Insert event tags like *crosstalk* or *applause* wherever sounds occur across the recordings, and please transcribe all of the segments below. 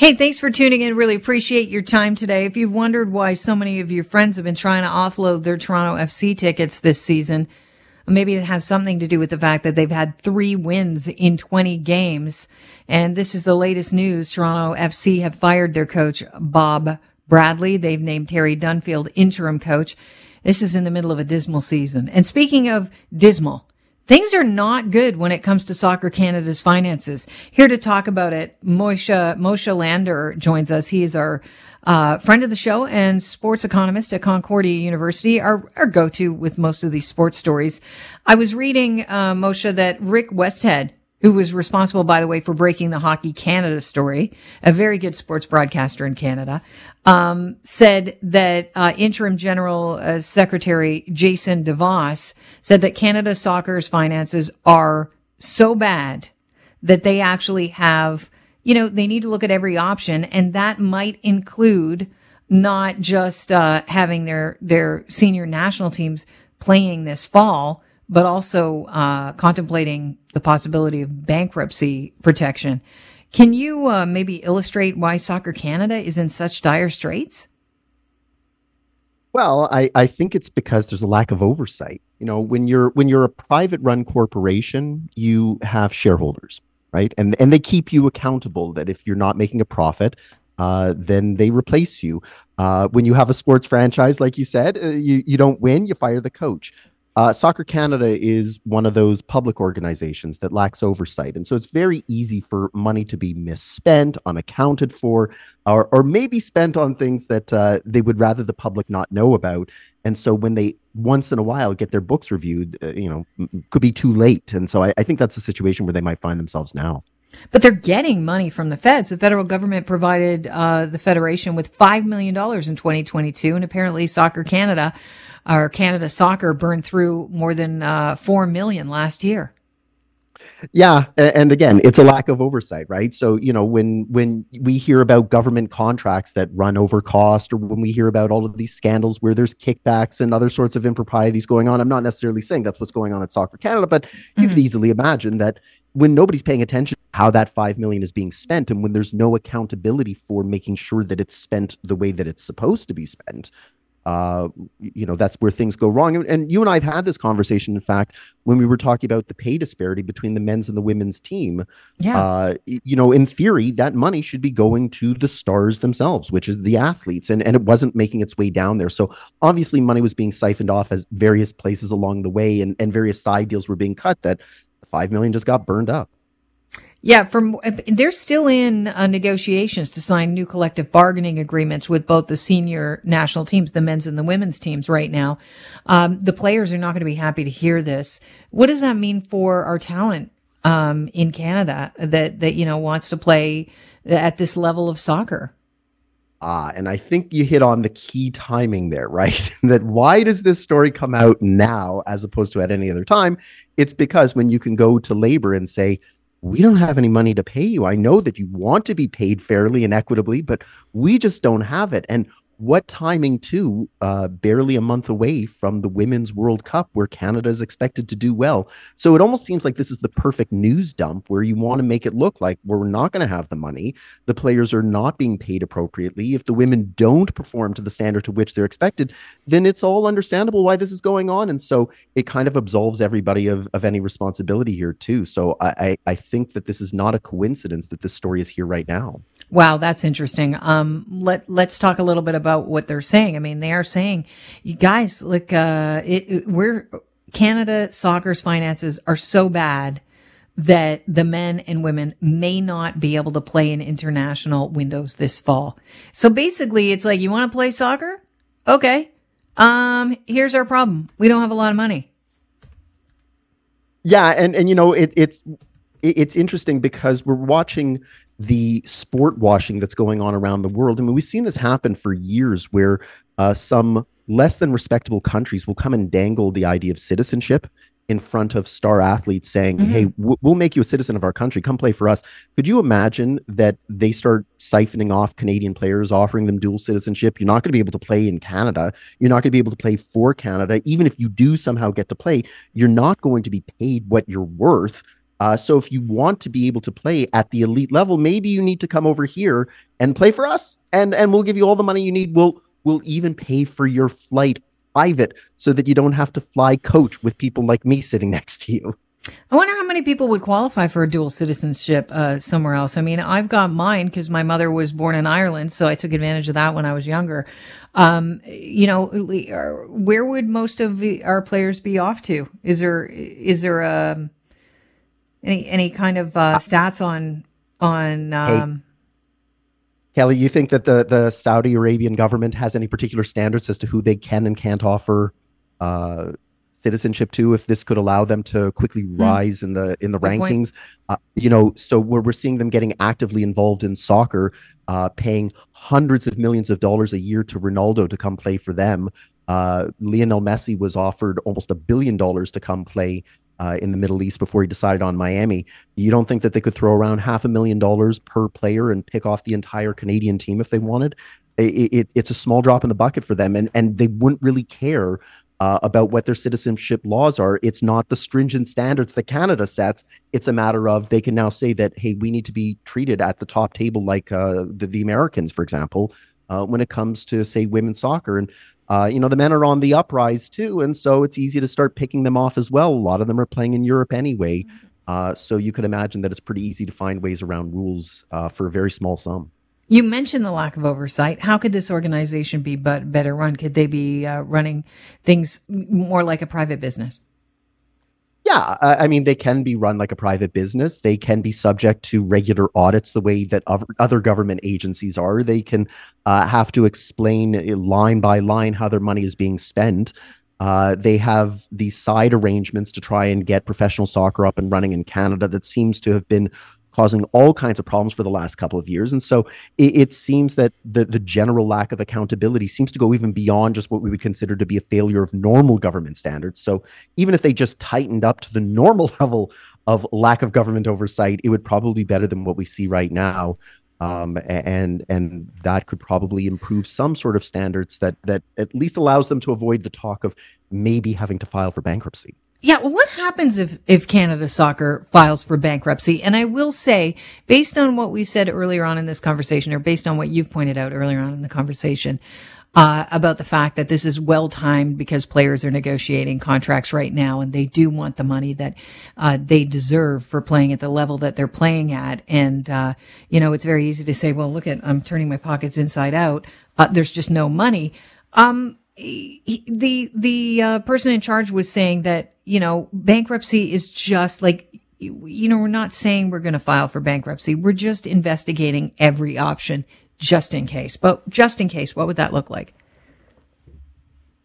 Hey, thanks for tuning in. Really appreciate your time today. If you've wondered why so many of your friends have been trying to offload their Toronto FC tickets this season, maybe it has something to do with the fact that they've had three wins in 20 games. And this is the latest news. Toronto FC have fired their coach, Bob Bradley. They've named Terry Dunfield interim coach. This is in the middle of a dismal season. And speaking of dismal, Things are not good when it comes to Soccer Canada's finances. Here to talk about it, Moshe, Moshe Lander joins us. He is our uh, friend of the show and sports economist at Concordia University, our, our go-to with most of these sports stories. I was reading, uh, Moshe, that Rick Westhead, who was responsible, by the way, for breaking the Hockey Canada story, a very good sports broadcaster in Canada, um, said that uh, interim general uh, secretary Jason DeVos said that Canada Soccer's finances are so bad that they actually have, you know, they need to look at every option, and that might include not just uh, having their their senior national teams playing this fall but also uh, contemplating the possibility of bankruptcy protection. Can you uh, maybe illustrate why Soccer Canada is in such dire straits? Well, I, I think it's because there's a lack of oversight. You know, when you're when you're a private run corporation, you have shareholders, right? And and they keep you accountable that if you're not making a profit, uh, then they replace you. Uh, when you have a sports franchise, like you said, uh, you, you don't win, you fire the coach. Uh, Soccer Canada is one of those public organizations that lacks oversight. And so it's very easy for money to be misspent, unaccounted for, or, or maybe spent on things that uh, they would rather the public not know about. And so when they once in a while get their books reviewed, uh, you know, could be too late. And so I, I think that's a situation where they might find themselves now. But they're getting money from the feds. The federal government provided uh, the federation with $5 million in 2022, and apparently Soccer Canada or Canada Soccer burned through more than uh, four million last year. Yeah, and again, it's a lack of oversight, right? So you know, when when we hear about government contracts that run over cost, or when we hear about all of these scandals where there's kickbacks and other sorts of improprieties going on, I'm not necessarily saying that's what's going on at Soccer Canada, but you mm-hmm. could easily imagine that when nobody's paying attention how that 5 million is being spent and when there's no accountability for making sure that it's spent the way that it's supposed to be spent uh, you know that's where things go wrong. And, and, you and i've had this conversation in fact when we were talking about the pay disparity between the men's and the women's team. Yeah. Uh, you know in theory that money should be going to the stars themselves which is the athletes and, and it wasn't making its way down there. So obviously money was being siphoned off as various places along the way and, and various side deals were being cut that 5 million just got burned up yeah, from they're still in uh, negotiations to sign new collective bargaining agreements with both the senior national teams, the men's and the women's teams right now. Um, the players are not going to be happy to hear this. What does that mean for our talent um, in Canada that that you know wants to play at this level of soccer? Ah, and I think you hit on the key timing there, right? *laughs* that why does this story come out now as opposed to at any other time? It's because when you can go to labor and say, we don't have any money to pay you. I know that you want to be paid fairly and equitably, but we just don't have it. And what timing too uh, barely a month away from the women's world cup where canada is expected to do well. So it almost seems like this is the perfect news dump where you want to make it look like we're not going to have the money. The players are not being paid appropriately. If the women don't perform to the standard to which they're expected then it's all understandable why this is going on. And so it kind of absolves everybody of, of any responsibility here too. So I, I think that this is not a coincidence that this story is here right now. Wow, that's interesting. Um, let let's talk a little bit about what they're saying. I mean, they are saying, you guys, look, uh, it, it, we're Canada soccer's finances are so bad that the men and women may not be able to play in international windows this fall. So basically, it's like you want to play soccer, okay. Um, here's our problem: we don't have a lot of money. Yeah, and and you know it, it's it's interesting because we're watching the sport washing that's going on around the world. I mean, we've seen this happen for years where uh, some less than respectable countries will come and dangle the idea of citizenship in front of star athletes saying, mm-hmm. Hey, w- we'll make you a citizen of our country. Come play for us. Could you imagine that they start siphoning off Canadian players, offering them dual citizenship? You're not going to be able to play in Canada. You're not going to be able to play for Canada. Even if you do somehow get to play, you're not going to be paid what you're worth Uh, so if you want to be able to play at the elite level, maybe you need to come over here and play for us, and and we'll give you all the money you need. We'll we'll even pay for your flight private so that you don't have to fly coach with people like me sitting *laughs* next to you. I wonder how many people would qualify for a dual citizenship uh, somewhere else. I mean, I've got mine because my mother was born in Ireland, so I took advantage of that when I was younger. Um, you know, where would most of our players be off to? Is there is there a um, any any kind of uh, stats on on? Um, hey. Kelly, you think that the the Saudi Arabian government has any particular standards as to who they can and can't offer uh, citizenship to if this could allow them to quickly hmm. rise in the in the Good rankings uh, you know so we're, we're seeing them getting actively involved in soccer uh, paying hundreds of millions of dollars a year to Ronaldo to come play for them uh, Lionel Messi was offered almost a billion dollars to come play uh, in the Middle East before he decided on Miami. You don't think that they could throw around half a million dollars per player and pick off the entire Canadian team if they wanted? It, it, it's a small drop in the bucket for them, and and they wouldn't really care uh, about what their citizenship laws are. It's not the stringent standards that Canada sets. It's a matter of they can now say that, hey, we need to be treated at the top table like uh, the, the Americans, for example, uh, when it comes to, say, women's soccer. And, uh, you know, the men are on the uprise too. And so it's easy to start picking them off as well. A lot of them are playing in Europe anyway. Uh, so you could imagine that it's pretty easy to find ways around rules uh, for a very small sum. You mentioned the lack of oversight. How could this organization be but better run? Could they be uh, running things more like a private business? Yeah, I mean, they can be run like a private business. They can be subject to regular audits the way that other government agencies are. They can uh, have to explain uh, line by line how their money is being spent. Uh, they have these side arrangements to try and get professional soccer up and running in Canada that seems to have been causing all kinds of problems for the last couple of years. And so it, it, seems that the, the general lack of accountability seems to go even beyond just what we would consider to be a failure of normal government standards. So even if they just tightened up to the normal *laughs* level of lack of government oversight, it would probably be better than what we see right now. Um, and and that could probably improve some sort of standards that that at least allows them to avoid the talk of maybe having to file for bankruptcy. Yeah, what happens if, if Canada Soccer files for bankruptcy? And I will say, based on what we said earlier on in this conversation, or based on what you've pointed out earlier on in the conversation, uh, about the fact that this is well timed because players are negotiating contracts right now and they do want the money that uh, they deserve for playing at the level that they're playing at. And, uh, you know, it's very easy to say, well, look at, I'm turning my pockets inside out. There's just no money. Um, the the uh, person in charge was saying that you know bankruptcy is just like you know we're not saying we're going to file for bankruptcy. We're just investigating every option just in case. But just in case what would that look like?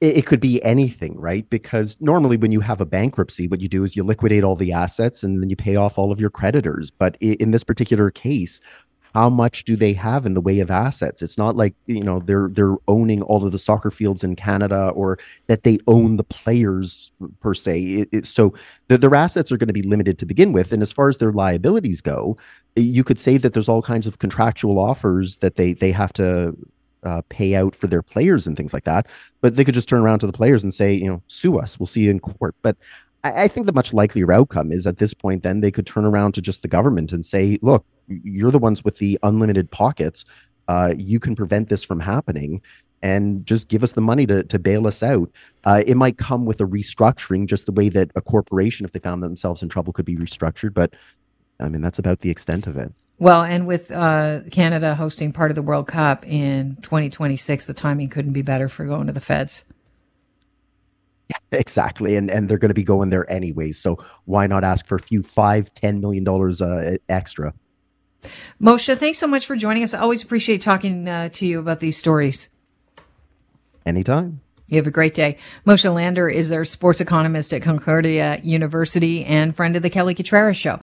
It, could be anything right? Because normally when you have a bankruptcy what you do is you liquidate all the assets and then you pay off all of your creditors. But in this particular case how much do they have in the way of assets? It's not like you know they're they're owning all of the soccer fields in canada or that they own the players per se. It, it, so the, their assets are going to be limited to begin with. And as far as their liabilities go you could say that there's all kinds of contractual offers that they they have to uh, pay out for their players and things like that. But they could just turn around to the players and say you know sue us. We'll see you in court. But I think the much likelier outcome is at this point, then they could turn around to just the government and say, look, you're the ones with the unlimited pockets. Uh, you can prevent this from happening and just give us the money to, to bail us out. Uh, it might come with a restructuring, just the way that a corporation, if they found themselves in trouble, could be restructured. But I mean, that's about the extent of it. Well, and with uh, Canada hosting part of the World Cup in 2026, the timing couldn't be better for going to the feds. Yeah, *laughs* exactly. And and they're going to be going there anyway. So why not ask for a few five, ten million dollars uh, extra? Moshe, thanks so much for joining us. I always appreciate talking uh, to you about these stories. Anytime. You have a great day. Moshe Lander is our sports economist at Concordia University and friend of the Kelly Cutrara Show.